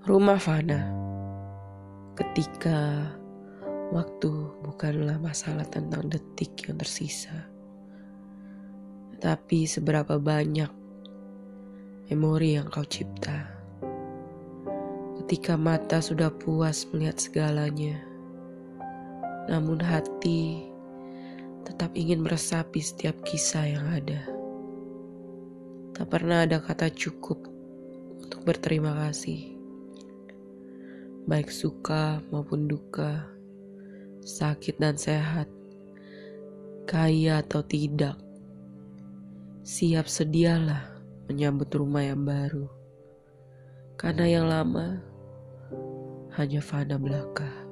Rumah fana ketika waktu bukanlah masalah tentang detik yang tersisa, tapi seberapa banyak memori yang kau cipta. Ketika mata sudah puas melihat segalanya, namun hati tetap ingin meresapi setiap kisah yang ada. Tak pernah ada kata cukup untuk berterima kasih baik suka maupun duka, sakit dan sehat, kaya atau tidak. Siap sedialah menyambut rumah yang baru, karena yang lama hanya fana belaka.